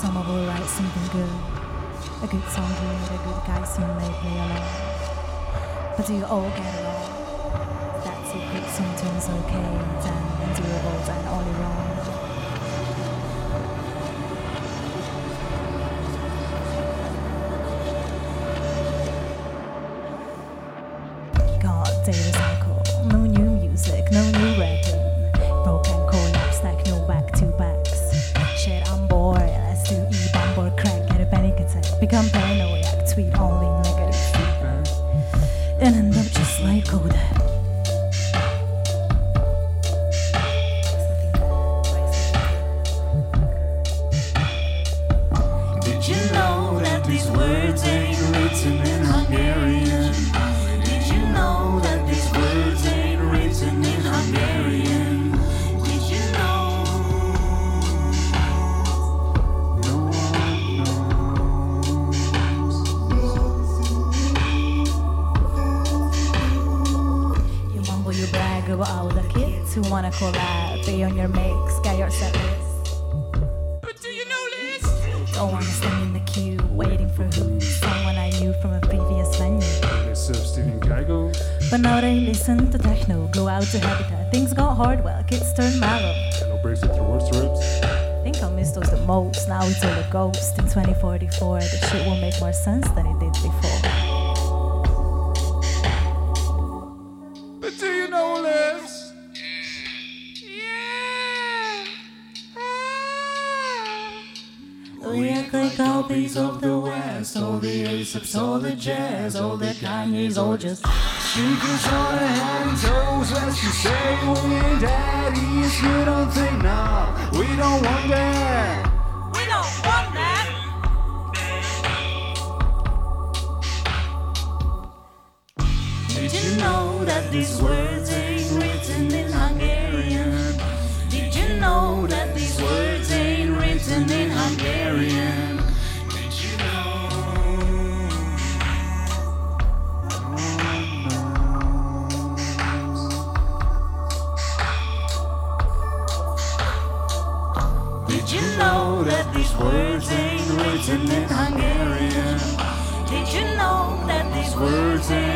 someone will write something good. A good song with a good guy soon may play along. But do you all get along? That's it, good sometimes okay, then endurable, then only wrong. God, data Become paranoid, tweet only negative feedback. And end up just like Kodak. Did you know that these words ain't written in Hungarian? You brag about all the kids who wanna collab. Be on your mix, get your set list. But do you know this? Don't wanna stand in the queue, waiting for who? Someone I knew from a previous venue. This Steven Geigo. But now they listen to techno, go out to habitat. Things got hard, well, kids turn mellow. No breaks it through worst rips. think I miss those the most. Now it's all a ghost. In 2044, the shit will make more sense than it did before. Like copies of the West, all the Aesop's, all the jazz, all the Kanye's, all just Shaking short and toes, as you say, we ain't daddies. You don't think now, we don't want that. We don't want that. Did you know that these words Did you know that these words ain't written in Hungarian? Did you know that these words ain't